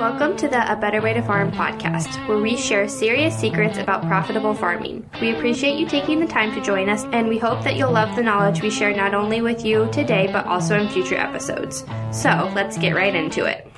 Welcome to the A Better Way to Farm podcast, where we share serious secrets about profitable farming. We appreciate you taking the time to join us, and we hope that you'll love the knowledge we share not only with you today, but also in future episodes. So let's get right into it.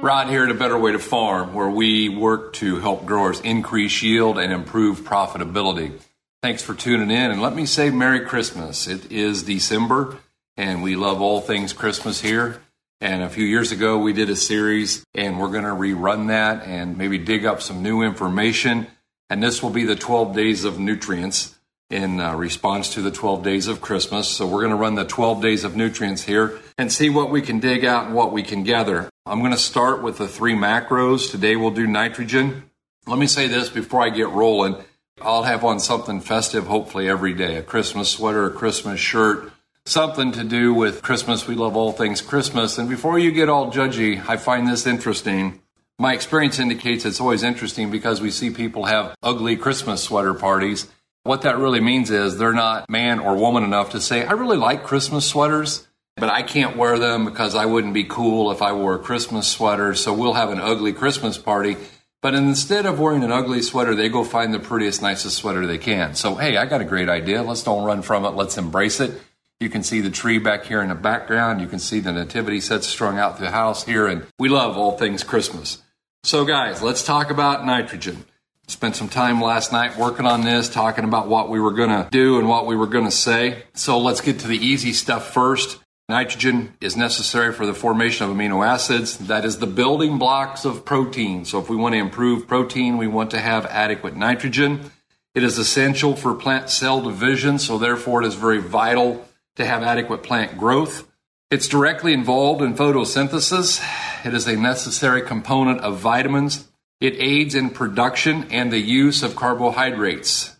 Rod here at A Better Way to Farm, where we work to help growers increase yield and improve profitability. Thanks for tuning in, and let me say Merry Christmas. It is December, and we love all things Christmas here. And a few years ago, we did a series, and we're going to rerun that and maybe dig up some new information. And this will be the 12 days of nutrients in uh, response to the 12 days of Christmas. So we're going to run the 12 days of nutrients here and see what we can dig out and what we can gather. I'm going to start with the three macros. Today we'll do nitrogen. Let me say this before I get rolling. I'll have on something festive hopefully every day a Christmas sweater, a Christmas shirt, something to do with Christmas. We love all things Christmas. And before you get all judgy, I find this interesting. My experience indicates it's always interesting because we see people have ugly Christmas sweater parties. What that really means is they're not man or woman enough to say, I really like Christmas sweaters, but I can't wear them because I wouldn't be cool if I wore a Christmas sweater. So we'll have an ugly Christmas party. But instead of wearing an ugly sweater, they go find the prettiest, nicest sweater they can. So, hey, I got a great idea. Let's don't run from it. Let's embrace it. You can see the tree back here in the background. You can see the nativity sets strung out through the house here. And we love all things Christmas. So, guys, let's talk about nitrogen. Spent some time last night working on this, talking about what we were going to do and what we were going to say. So, let's get to the easy stuff first. Nitrogen is necessary for the formation of amino acids. That is the building blocks of protein. So if we want to improve protein, we want to have adequate nitrogen. It is essential for plant cell division, so therefore it is very vital to have adequate plant growth. It's directly involved in photosynthesis. It is a necessary component of vitamins. It aids in production and the use of carbohydrates.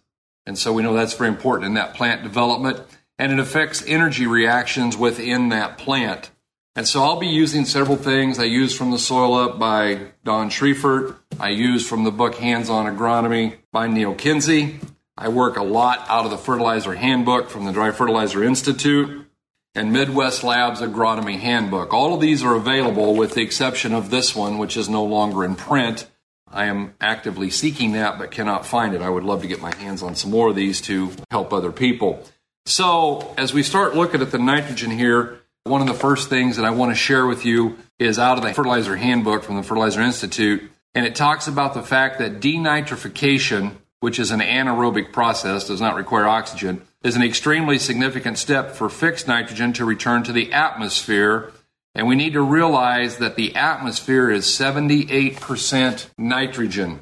And so we know that's very important in that plant development and it affects energy reactions within that plant. And so I'll be using several things I use from the Soil Up by Don Schriefer. I use from the book Hands on Agronomy by Neal Kinsey. I work a lot out of the Fertilizer Handbook from the Dry Fertilizer Institute and Midwest Labs Agronomy Handbook. All of these are available with the exception of this one, which is no longer in print. I am actively seeking that but cannot find it. I would love to get my hands on some more of these to help other people. So, as we start looking at the nitrogen here, one of the first things that I want to share with you is out of the Fertilizer Handbook from the Fertilizer Institute, and it talks about the fact that denitrification, which is an anaerobic process, does not require oxygen, is an extremely significant step for fixed nitrogen to return to the atmosphere. And we need to realize that the atmosphere is 78% nitrogen.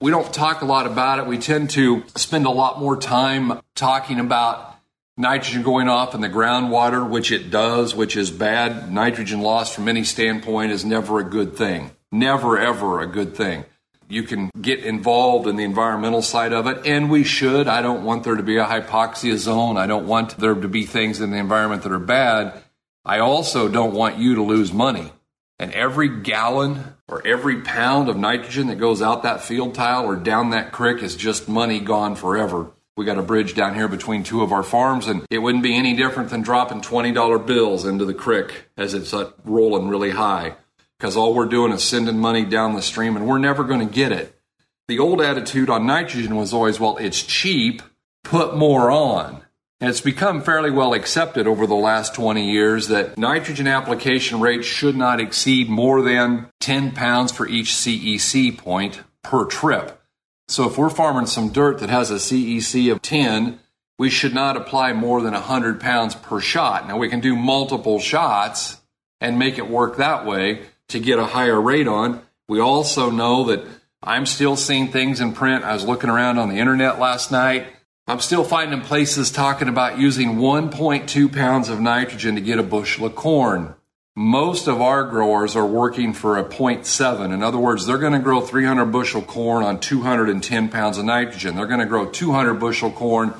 We don't talk a lot about it. We tend to spend a lot more time talking about nitrogen going off in the groundwater, which it does, which is bad. Nitrogen loss from any standpoint is never a good thing. Never, ever a good thing. You can get involved in the environmental side of it, and we should. I don't want there to be a hypoxia zone. I don't want there to be things in the environment that are bad. I also don't want you to lose money. And every gallon or every pound of nitrogen that goes out that field tile or down that creek is just money gone forever. We got a bridge down here between two of our farms, and it wouldn't be any different than dropping $20 bills into the creek as it's uh, rolling really high. Because all we're doing is sending money down the stream, and we're never going to get it. The old attitude on nitrogen was always, well, it's cheap, put more on. And it's become fairly well accepted over the last 20 years that nitrogen application rates should not exceed more than 10 pounds for each CEC point per trip. So if we're farming some dirt that has a CEC of 10, we should not apply more than 100 pounds per shot. Now we can do multiple shots and make it work that way to get a higher rate on. We also know that I'm still seeing things in print. I was looking around on the internet last night. I'm still finding places talking about using 1.2 pounds of nitrogen to get a bushel of corn most of our growers are working for a 0.7. In other words, they're going to grow 300 bushel corn on 210 pounds of nitrogen. They're going to grow 200 bushel corn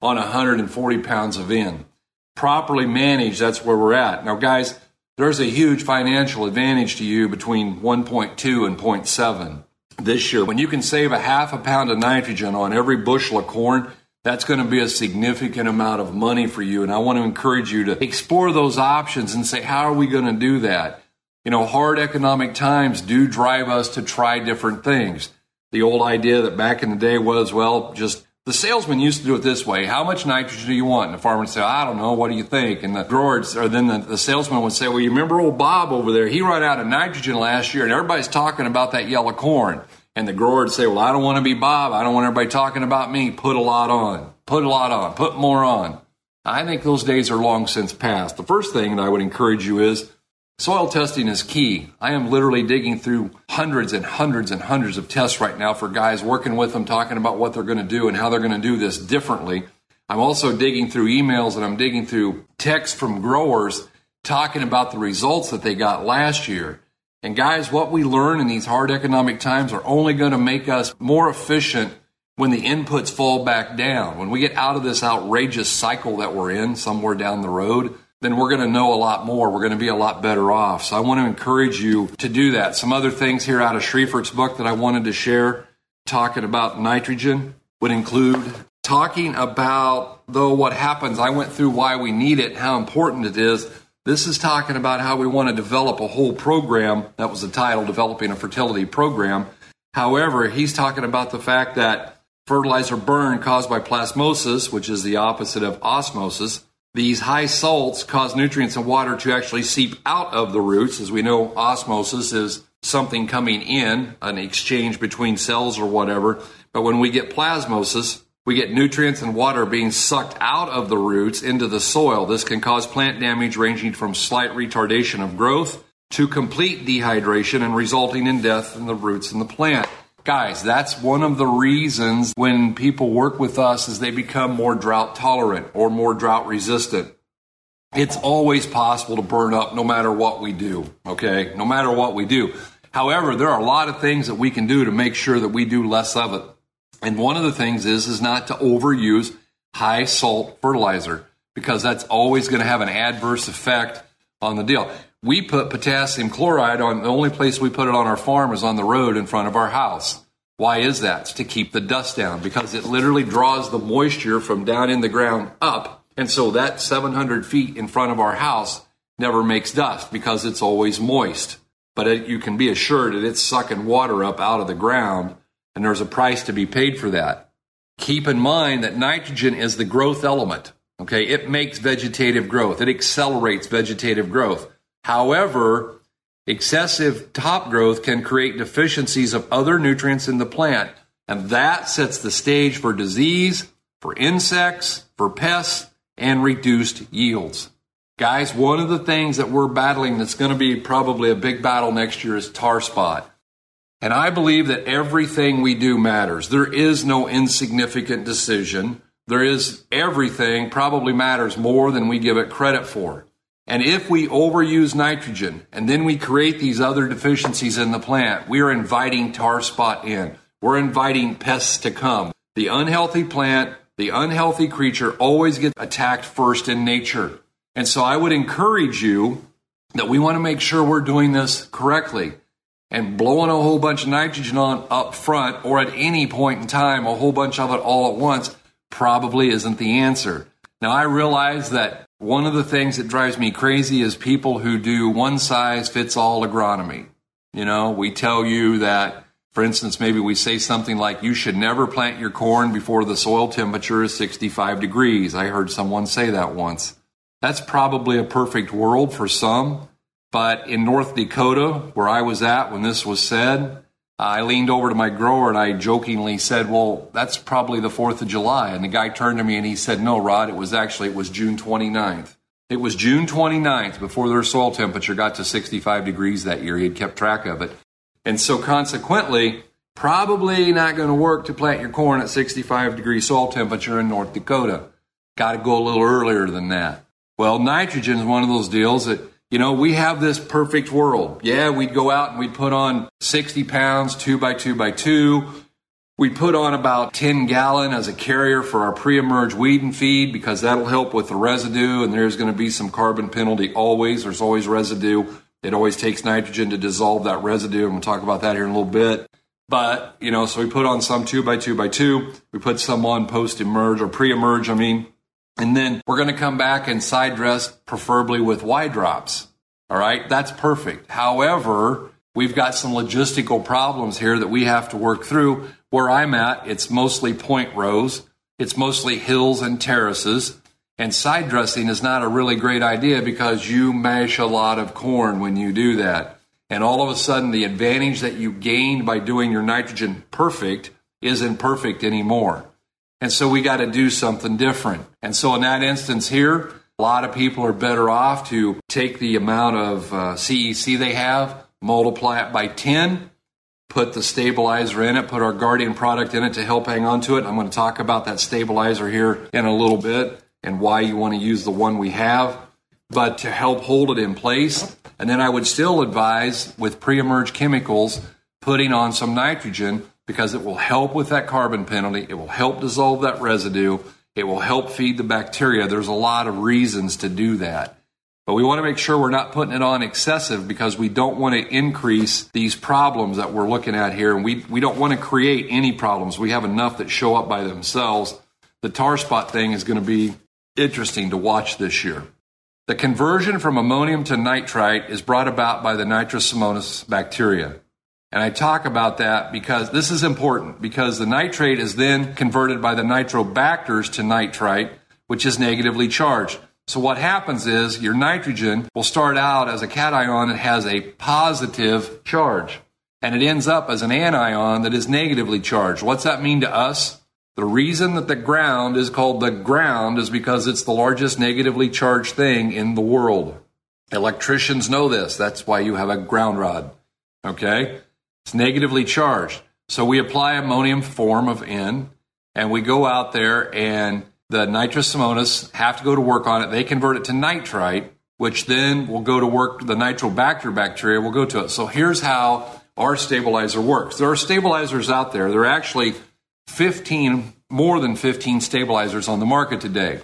on 140 pounds of N. Properly managed, that's where we're at. Now, guys, there's a huge financial advantage to you between 1.2 and 0.7 this year. When you can save a half a pound of nitrogen on every bushel of corn, that's going to be a significant amount of money for you. And I want to encourage you to explore those options and say, how are we going to do that? You know, hard economic times do drive us to try different things. The old idea that back in the day was, well, just the salesman used to do it this way. How much nitrogen do you want? And the farmer would say, I don't know. What do you think? And the growers, or then the, the salesman would say, well, you remember old Bob over there? He ran out of nitrogen last year and everybody's talking about that yellow corn. And the grower would say, well, I don't want to be Bob. I don't want everybody talking about me. Put a lot on. Put a lot on. Put more on. I think those days are long since past. The first thing that I would encourage you is soil testing is key. I am literally digging through hundreds and hundreds and hundreds of tests right now for guys working with them, talking about what they're going to do and how they're going to do this differently. I'm also digging through emails and I'm digging through texts from growers talking about the results that they got last year. And guys, what we learn in these hard economic times are only going to make us more efficient when the inputs fall back down, when we get out of this outrageous cycle that we're in somewhere down the road, then we're going to know a lot more. We're going to be a lot better off. So I want to encourage you to do that. Some other things here out of Schriefer's book that I wanted to share talking about nitrogen would include talking about though what happens. I went through why we need it, how important it is. This is talking about how we want to develop a whole program. That was the title, Developing a Fertility Program. However, he's talking about the fact that fertilizer burn caused by plasmosis, which is the opposite of osmosis. These high salts cause nutrients and water to actually seep out of the roots. As we know, osmosis is something coming in, an exchange between cells or whatever. But when we get plasmosis, we get nutrients and water being sucked out of the roots into the soil. This can cause plant damage ranging from slight retardation of growth to complete dehydration and resulting in death in the roots in the plant. Guys, that's one of the reasons when people work with us is they become more drought tolerant or more drought resistant. It's always possible to burn up no matter what we do, okay? No matter what we do. However, there are a lot of things that we can do to make sure that we do less of it. And one of the things is is not to overuse high salt fertilizer because that's always going to have an adverse effect on the deal. We put potassium chloride on the only place we put it on our farm is on the road in front of our house. Why is that? It's to keep the dust down because it literally draws the moisture from down in the ground up. And so that 700 feet in front of our house never makes dust because it's always moist. But it, you can be assured that it's sucking water up out of the ground and there's a price to be paid for that. Keep in mind that nitrogen is the growth element. Okay. It makes vegetative growth. It accelerates vegetative growth. However, excessive top growth can create deficiencies of other nutrients in the plant, and that sets the stage for disease, for insects, for pests, and reduced yields. Guys, one of the things that we're battling that's going to be probably a big battle next year is tar spot. And I believe that everything we do matters. There is no insignificant decision. There is everything probably matters more than we give it credit for. And if we overuse nitrogen and then we create these other deficiencies in the plant, we are inviting tar spot in. We're inviting pests to come. The unhealthy plant, the unhealthy creature always gets attacked first in nature. And so I would encourage you that we want to make sure we're doing this correctly. And blowing a whole bunch of nitrogen on up front or at any point in time, a whole bunch of it all at once, probably isn't the answer. Now I realize that one of the things that drives me crazy is people who do one size fits all agronomy. You know, we tell you that, for instance, maybe we say something like, you should never plant your corn before the soil temperature is 65 degrees. I heard someone say that once. That's probably a perfect world for some, but in North Dakota, where I was at when this was said, Uh, I leaned over to my grower and I jokingly said, "Well, that's probably the 4th of July." And the guy turned to me and he said, "No, Rod, it was actually it was June 29th." It was June 29th before their soil temperature got to 65 degrees that year. He had kept track of it. And so consequently, probably not going to work to plant your corn at 65 degree soil temperature in North Dakota. Got to go a little earlier than that. Well, nitrogen is one of those deals that you know, we have this perfect world. Yeah, we'd go out and we'd put on 60 pounds, two by two by two. We'd put on about 10 gallon as a carrier for our pre-emerge weed and feed because that'll help with the residue and there's going to be some carbon penalty always. There's always residue. It always takes nitrogen to dissolve that residue and we'll talk about that here in a little bit. But, you know, so we put on some two by two by two. We put some on post emerge or pre emerge, I mean. And then we're going to come back and side dress, preferably with Y drops. All right, that's perfect. However, we've got some logistical problems here that we have to work through. Where I'm at, it's mostly point rows, it's mostly hills and terraces. And side dressing is not a really great idea because you mash a lot of corn when you do that. And all of a sudden, the advantage that you gained by doing your nitrogen perfect isn't perfect anymore. And so we got to do something different. And so in that instance here, a lot of people are better off to take the amount of uh, CEC they have, multiply it by 10, put the stabilizer in it, put our Guardian product in it to help hang on to it. I'm going to talk about that stabilizer here in a little bit and why you want to use the one we have, but to help hold it in place. And then I would still advise with pre emerge chemicals putting on some nitrogen because it will help with that carbon penalty. It will help dissolve that residue. It will help feed the bacteria. There's a lot of reasons to do that. But we want to make sure we're not putting it on excessive because we don't want to increase these problems that we're looking at here. And we, we don't want to create any problems. We have enough that show up by themselves. The tar spot thing is going to be interesting to watch this year. The conversion from ammonium to nitrite is brought about by the nitrosomonas bacteria. And I talk about that because this is important because the nitrate is then converted by the nitrobacters to nitrite, which is negatively charged. So what happens is your nitrogen will start out as a cation that has a positive charge. And it ends up as an anion that is negatively charged. What's that mean to us? The reason that the ground is called the ground is because it's the largest negatively charged thing in the world. Electricians know this. That's why you have a ground rod. Okay? It's negatively charged. So we apply ammonium form of N and we go out there and the nitrosomonas have to go to work on it. They convert it to nitrite, which then will go to work. The nitrobacter bacteria will go to it. So here's how our stabilizer works. There are stabilizers out there. There are actually 15, more than 15 stabilizers on the market today.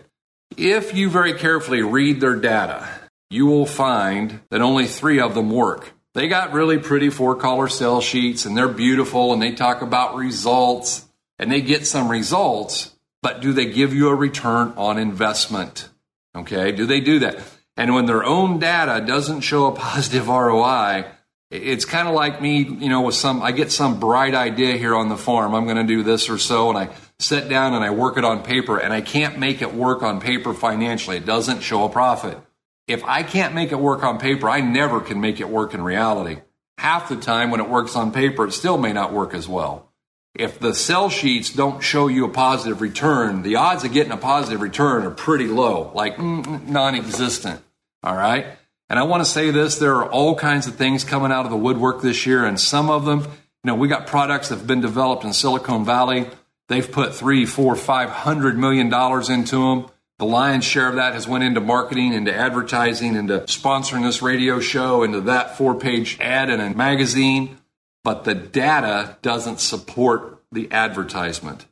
If you very carefully read their data, you will find that only three of them work. They got really pretty four color sell sheets and they're beautiful and they talk about results and they get some results, but do they give you a return on investment? Okay, do they do that? And when their own data doesn't show a positive ROI, it's kind of like me, you know, with some, I get some bright idea here on the farm. I'm going to do this or so. And I sit down and I work it on paper and I can't make it work on paper financially. It doesn't show a profit. If I can't make it work on paper, I never can make it work in reality. Half the time when it works on paper, it still may not work as well if the sell sheets don't show you a positive return, the odds of getting a positive return are pretty low, like mm, non existent. All right. And I want to say this there are all kinds of things coming out of the woodwork this year, and some of them, you know, we got products that have been developed in Silicon Valley. They've put three, four, five hundred million dollars into them. The lion's share of that has went into marketing, into advertising, into sponsoring this radio show, into that four-page ad in a magazine but the data doesn't support the advertisement.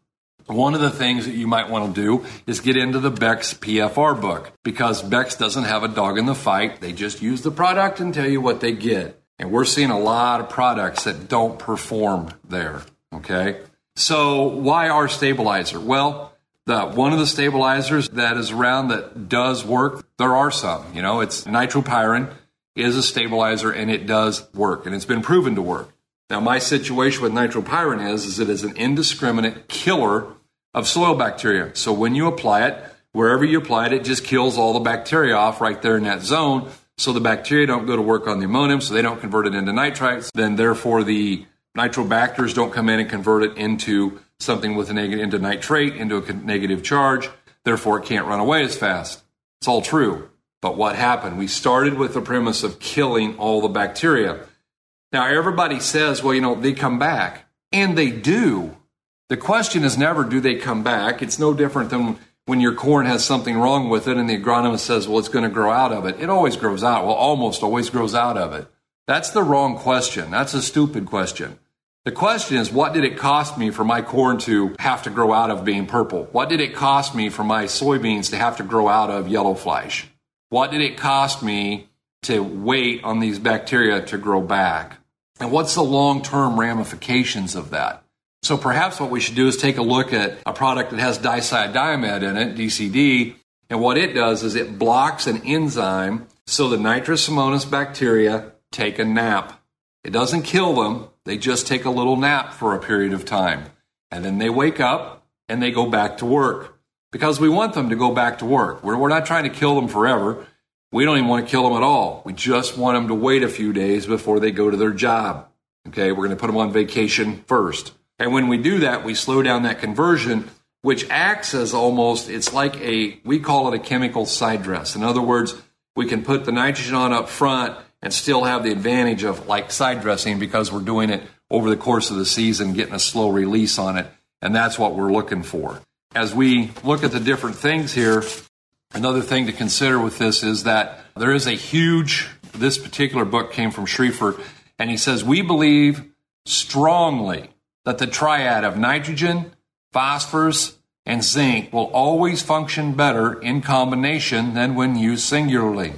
One of the things that you might want to do is get into the Beck's PFR book because Beck's doesn't have a dog in the fight. They just use the product and tell you what they get. And we're seeing a lot of products that don't perform there. Okay. So why our stabilizer? Well, the one of the stabilizers that is around that does work, there are some. You know, it's nitrapyrin is a stabilizer and it does work and it's been proven to work. Now, my situation with nitrapyrin is, is it is an indiscriminate killer of soil bacteria. So when you apply it, wherever you apply it, it just kills all the bacteria off right there in that zone. So the bacteria don't go to work on the ammonium, so they don't convert it into nitrites. Then therefore the nitrobacters don't come in and convert it into something with a negative, into nitrate, into a negative charge. Therefore it can't run away as fast. It's all true. But what happened? We started with the premise of killing all the bacteria. Now, everybody says, well, you know, they come back, and they do. The question is never, do they come back? It's no different than when your corn has something wrong with it and the agronomist says, well, it's going to grow out of it. It always grows out. Well, almost always grows out of it. That's the wrong question. That's a stupid question. The question is, what did it cost me for my corn to have to grow out of being purple? What did it cost me for my soybeans to have to grow out of yellow flash? What did it cost me to wait on these bacteria to grow back? And what's the long term ramifications of that? So perhaps what we should do is take a look at a product that has dicyandiamide in it, DCD, And what it does is it blocks an enzyme so the nitrosomonas bacteria take a nap. It doesn't kill them, they just take a little nap for a period of time. And then they wake up and they go back to work because we want them to go back to work. We're, we're not trying to kill them forever. We don't even want to kill them at all. We just want them to wait a few days before they go to their job. Okay, we're going to put them on vacation first. And when we do that, we slow down that conversion, which acts as almost, it's like a, we call it a chemical side dress. In other words, we can put the nitrogen on up front and still have the advantage of like side dressing because we're doing it over the course of the season, getting a slow release on it. And that's what we're looking for. As we look at the different things here, another thing to consider with this is that there is a huge, this particular book came from Schriefer, and he says, We believe strongly that the triad of nitrogen, phosphorus, and zinc will always function better in combination than when used singularly.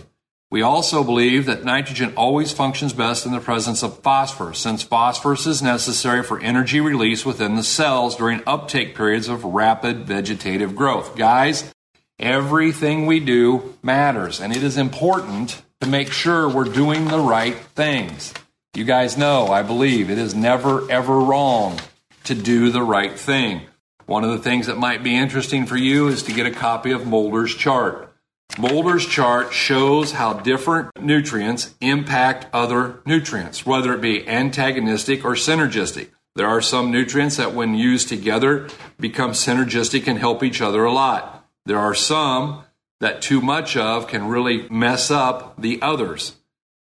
We also believe that nitrogen always functions best in the presence of phosphorus, since phosphorus is necessary for energy release within the cells during uptake periods of rapid vegetative growth. Guys, everything we do matters, and it is important to make sure we're doing the right things. You guys know, I believe, it is never, ever wrong to do the right thing. One of the things that might be interesting for you is to get a copy of Mulder's chart. Mulder's chart shows how different nutrients impact other nutrients, whether it be antagonistic or synergistic. There are some nutrients that, when used together, become synergistic and help each other a lot. There are some that too much of can really mess up the others.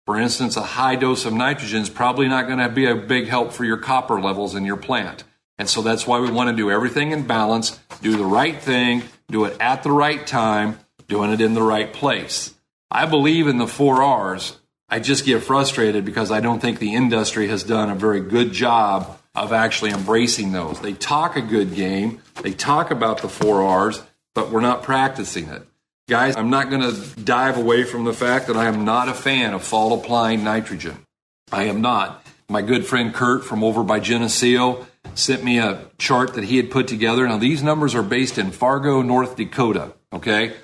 For instance, a high dose of nitrogen is probably not going to be a big help for your copper levels in your plant. And so that's why we want to do everything in balance, do the right thing, do it at the right time, doing it in the right place. I believe in the four R's. I just get frustrated because I don't think the industry has done a very good job of actually embracing those. They talk a good game, they talk about the four R's, but we're not practicing it. Guys, I'm not going to dive away from the fact that I am not a fan of fall applying nitrogen. I am not. My good friend Kurt from over by Geneseo sent me a chart that he had put together. Now, these numbers are based in Fargo, North Dakota. Okay.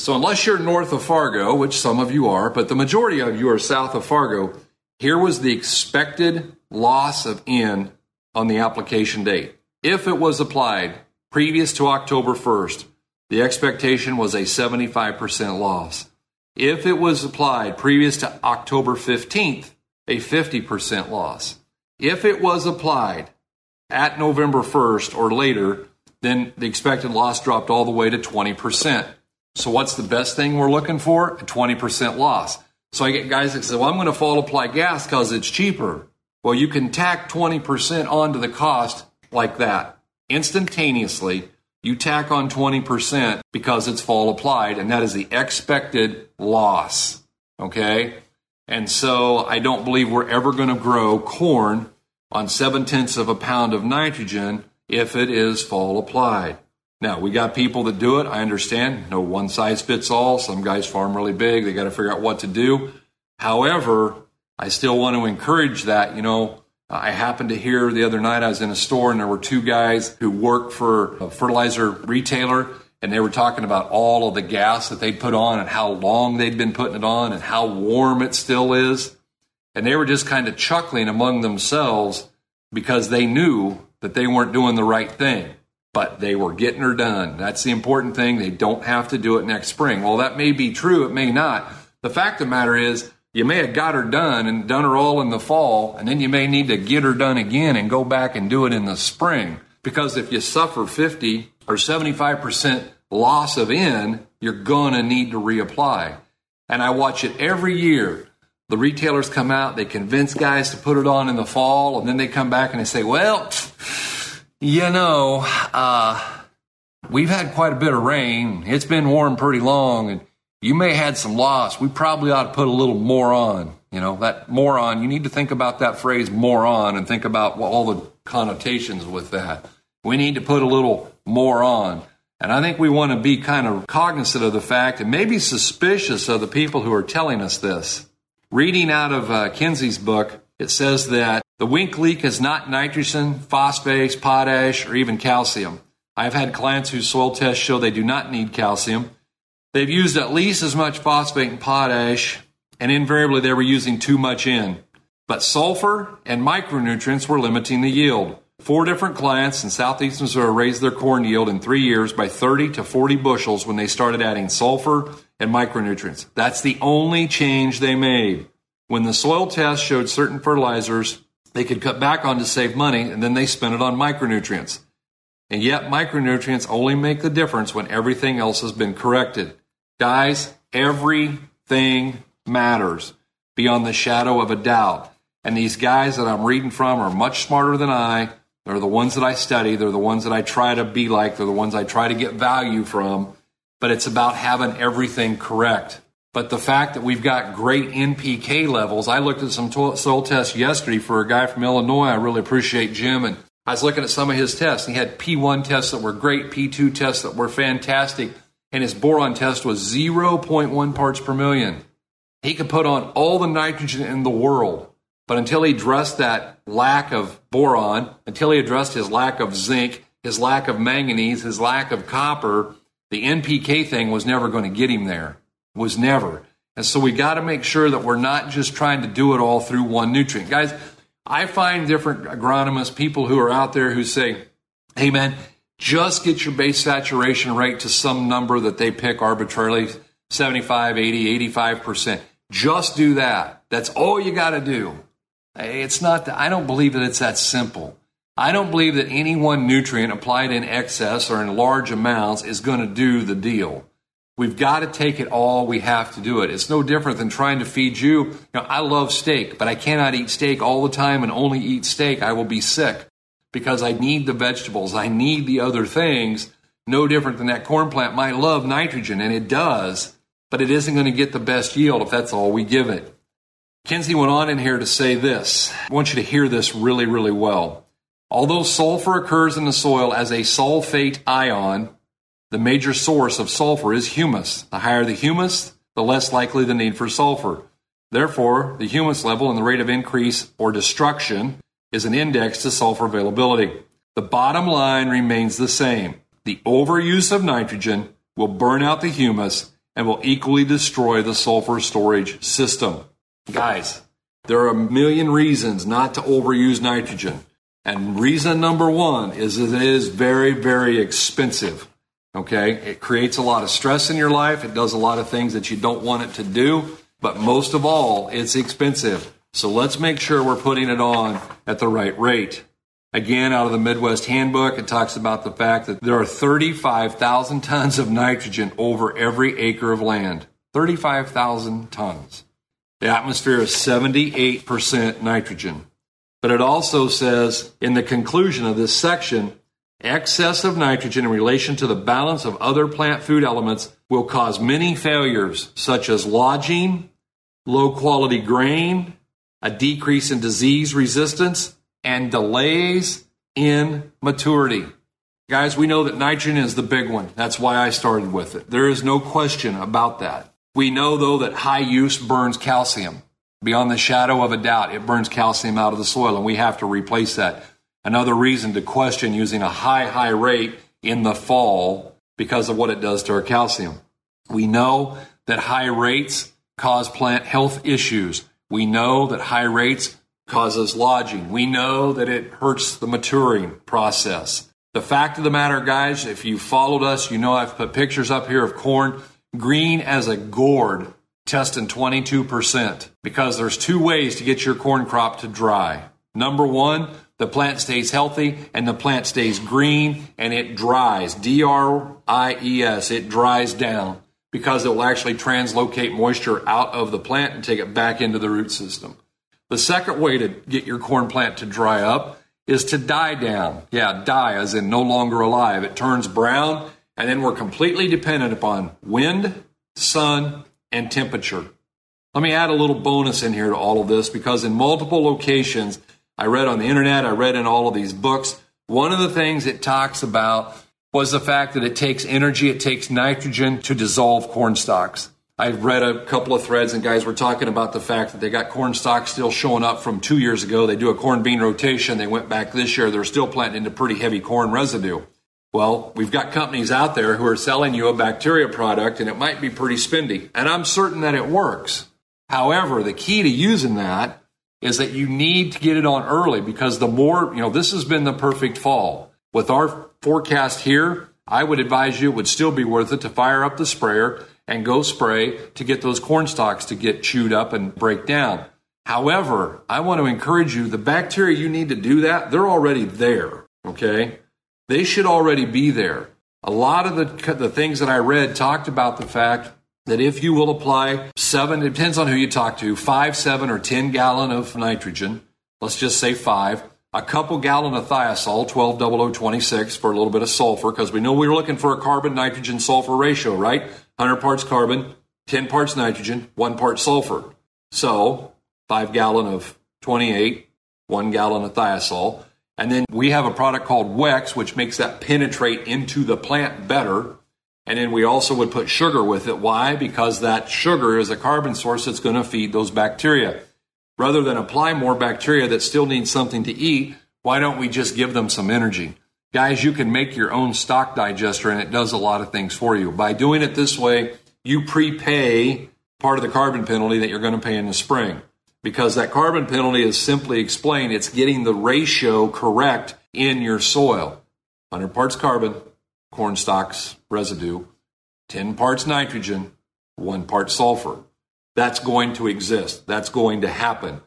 So, unless you're north of Fargo, which some of you are, but the majority of you are south of Fargo, here was the expected loss of N on the application date. If it was applied previous to October 1st, the expectation was a 75% loss. If it was applied previous to October 15th, a 50% loss. If it was applied at November 1st or later, then the expected loss dropped all the way to 20%. So what's the best thing we're looking for? A 20% loss. So I get guys that say, well, I'm going to fall apply gas because it's cheaper. Well, you can tack 20% onto the cost like that. Instantaneously, you tack on 20% because it's fall applied, and that is the expected loss. Okay? And so I don't believe we're ever going to grow corn on seven tenths of a pound of nitrogen if it is fall applied. Now, we got people that do it. I understand. No one size fits all. Some guys farm really big. They got to figure out what to do. However, I still want to encourage that. You know, I happened to hear the other night I was in a store and there were two guys who work for a fertilizer retailer and they were talking about all of the gas that they'd put on and how long they'd been putting it on and how warm it still is. And they were just kind of chuckling among themselves because they knew that they weren't doing the right thing but they were getting her done. That's the important thing. They don't have to do it next spring. Well, that may be true, it may not. The fact of the matter is, you may have got her done and done her all in the fall, and then you may need to get her done again and go back and do it in the spring. Because if you suffer 50 or 75% loss of N, you're going to need to reapply. And I watch it every year. The retailers come out, they convince guys to put it on in the fall, and then they come back and they say, well, you know, uh, we've had quite a bit of rain. It's been warm pretty long, and you may have had some loss. We probably ought to put a little more on. You know, that more on, you need to think about that phrase more on and think about all the connotations with that. We need to put a little more on. And I think we want to be kind of cognizant of the fact and maybe suspicious of the people who are telling us this. Reading out of uh, Kinsey's book, it says that the wink leak is not nitrogen, phosphates, potash, or even calcium. I've had clients whose soil tests show they do not need calcium. They've used at least as much phosphate and potash, and invariably they were using too much in. But sulfur and micronutrients were limiting the yield. Four different clients in southeast Missouri raised their corn yield in three years by 30 to 40 bushels when they started adding sulfur and micronutrients. That's the only change they made. When the soil test showed certain fertilizers they could cut back on to save money, and then they spend it on micronutrients. And yet, micronutrients only make the difference when everything else has been corrected. Guys, everything matters beyond the shadow of a doubt. And these guys that I'm reading from are much smarter than I. They're the ones that I study. They're the ones that I try to be like. They're the ones I try to get value from. But it's about having everything correct. But the fact that we've got great NPK levels, I looked at some soil tests yesterday for a guy from Illinois. I really appreciate Jim. And I was looking at some of his tests. He had P1 tests that were great, P2 tests that were fantastic, and his boron test was 0.1 parts per million. He could put on all the nitrogen in the world, but until he addressed that lack of boron, until he addressed his lack of zinc, his lack of manganese, his lack of copper, the NPK thing was never going to get him there. Was never. And so we got to make sure that we're not just trying to do it all through one nutrient. Guys, I find different agronomists, people who are out there who say, hey man, just get your base saturation rate to some number that they pick arbitrarily 75, 80, 85%. Just do that. That's all you got to do. It's not that I don't believe that it's that simple. I don't believe that any one nutrient applied in excess or in large amounts is going to do the deal. We've got to take it all. We have to do it. It's no different than trying to feed you. You know, I love steak, but I cannot eat steak all the time and only eat steak. I will be sick because I need the vegetables. I need the other things. No different than that corn plant might love nitrogen, and it does but it isn't going to get the best yield if that's all we give it. Kinsey went on in here to say this. I want you to hear this really, really well. Although sulfur occurs in the soil as a sulfate ion, the major source of sulfur is humus. The higher the humus, the less likely the need for sulfur. Therefore, the humus level and the rate of increase or destruction is an index to sulfur availability. The bottom line remains the same. The overuse of nitrogen will burn out the humus and will equally destroy the sulfur storage system. Guys, there are a million reasons not to overuse nitrogen. And reason number one is that it is very, very expensive. Okay? It creates a lot of stress in your life. It does a lot of things that you don't want it to do. But most of all, it's expensive. So let's make sure we're putting it on at the right rate. Again, out of the Midwest Handbook, it talks about the fact that there are 35,000 tons of nitrogen over every acre of land. 35,000 tons. The atmosphere is 78% nitrogen. But it also says in the conclusion of this section, excess of nitrogen in relation to the balance of other plant food elements will cause many failures, such as lodging, low quality grain, a decrease in disease resistance, and delays in maturity. Guys, we know that nitrogen is the big one. That's why I started with it. There is no question about that. We know, though, that high use burns calcium. Beyond the shadow of a doubt, it burns calcium out of the soil, and we have to replace that. Another reason to question using a high, high rate in the fall because of what it does to our calcium. We know that high rates cause plant health issues. We know that high rates causes lodging. We know that it hurts the maturing process. The fact of the matter, guys, if you followed us, you know I've put pictures up here of corn green as a gourd testing 22% because there's two ways to get your corn crop to dry. Number one, the plant stays healthy and the plant stays green and it dries. D R I E S. It dries down because it will actually translocate moisture out of the plant and take it back into the root system. The second way to get your corn plant to dry up is to die down. Yeah, die as in no longer alive. It turns brown, and then we're completely dependent upon wind, sun, and temperature. Let me add a little bonus in here to all of this because in multiple locations, I read on the internet, I read in all of these books, one of the things it talks about was the fact that it takes energy, it takes nitrogen to dissolve corn stalks. I've read a couple of threads, and guys were talking about the fact that they got corn stalks still showing up from two years ago. They do a corn bean rotation. They went back this year. They're still planting into pretty heavy corn residue. Well, we've got companies out there who are selling you a bacteria product and it might be pretty spendy. And I'm certain that it works. However, the key to using that is that you need to get it on early because the more, you know, this has been the perfect fall. With our forecast here, I would advise you it would still be worth it to fire up the sprayer and go spray to get those corn stalks to get chewed up and break down. However, I want to encourage you the bacteria you need to do that, they're already there. Okay? They should already be there. A lot of the, the things that I read talked about the fact that if you will apply seven, it depends on who you talk to, five, seven, or 10 gallon of nitrogen, let's just say five, a couple gallon of Thio-Sul, 120026 for a little bit of sulfur, because we know we were looking for a carbon nitrogen sulfur ratio, right? 100 parts carbon, 10 parts nitrogen, one part sulfur. So, five gallon of 28, one gallon of Thio-Sul. And then we have a product called Wex, which makes that penetrate into the plant better. And then we also would put sugar with it. Why? Because that sugar is a carbon source that's going to feed those bacteria. Rather than apply more bacteria that still need something to eat, why don't we just give them some energy? Guys, you can make your own stalk digester and it does a lot of things for you. By doing it this way, you prepay part of the carbon penalty that you're going to pay in the spring. Because that carbon penalty is simply explained, it's getting the ratio correct in your soil. 100 parts carbon, corn stalks residue, 10 parts nitrogen, 1 part sulfur. That's going to exist. That's going to happen.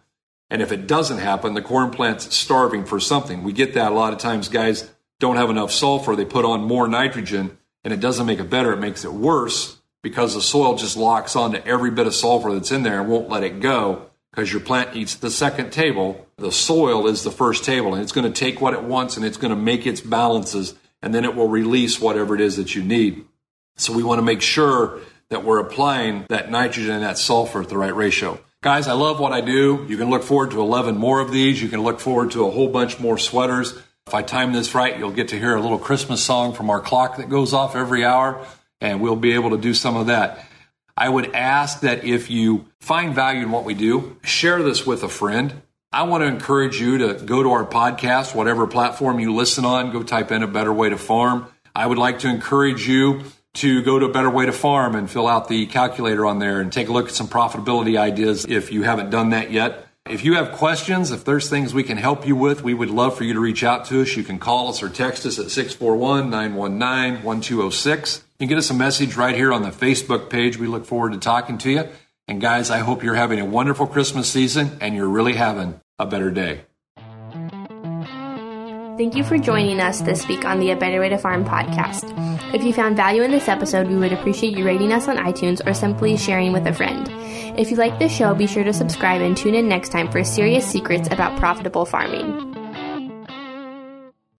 And if it doesn't happen, the corn plant's starving for something. We get that a lot of times, guys don't have enough sulfur. They put on more nitrogen, and it doesn't make it better. It makes it worse because the soil just locks onto every bit of sulfur that's in there and won't let it go because your plant eats the second table. The soil is the first table, and it's going to take what it wants and it's going to make its balances and then it will release whatever it is that you need. So we want to make sure that we're applying that nitrogen and that sulfur at the right ratio. Guys, I love what I do. You can look forward to 11 more of these. You can look forward to a whole bunch more sweaters. If I time this right, you'll get to hear a little Christmas song from our clock that goes off every hour, and we'll be able to do some of that. I would ask that if you find value in what we do, share this with a friend. I want to encourage you to go to our podcast, whatever platform you listen on, go type in a better way to farm. I would like to encourage you to go to a better way to farm and fill out the calculator on there and take a look at some profitability ideas if you haven't done that yet. If you have questions, if there's things we can help you with, we would love for you to reach out to us. You can call us or text us at 641 919 1206. You can get us a message right here on the Facebook page. We look forward to talking to you. And guys, I hope you're having a wonderful Christmas season and you're really having a better day. Thank you for joining us this week on the A Better Way to Farm podcast. If you found value in this episode, we would appreciate you rating us on iTunes or simply sharing with a friend. If you like this show, be sure to subscribe and tune in next time for serious secrets about profitable farming.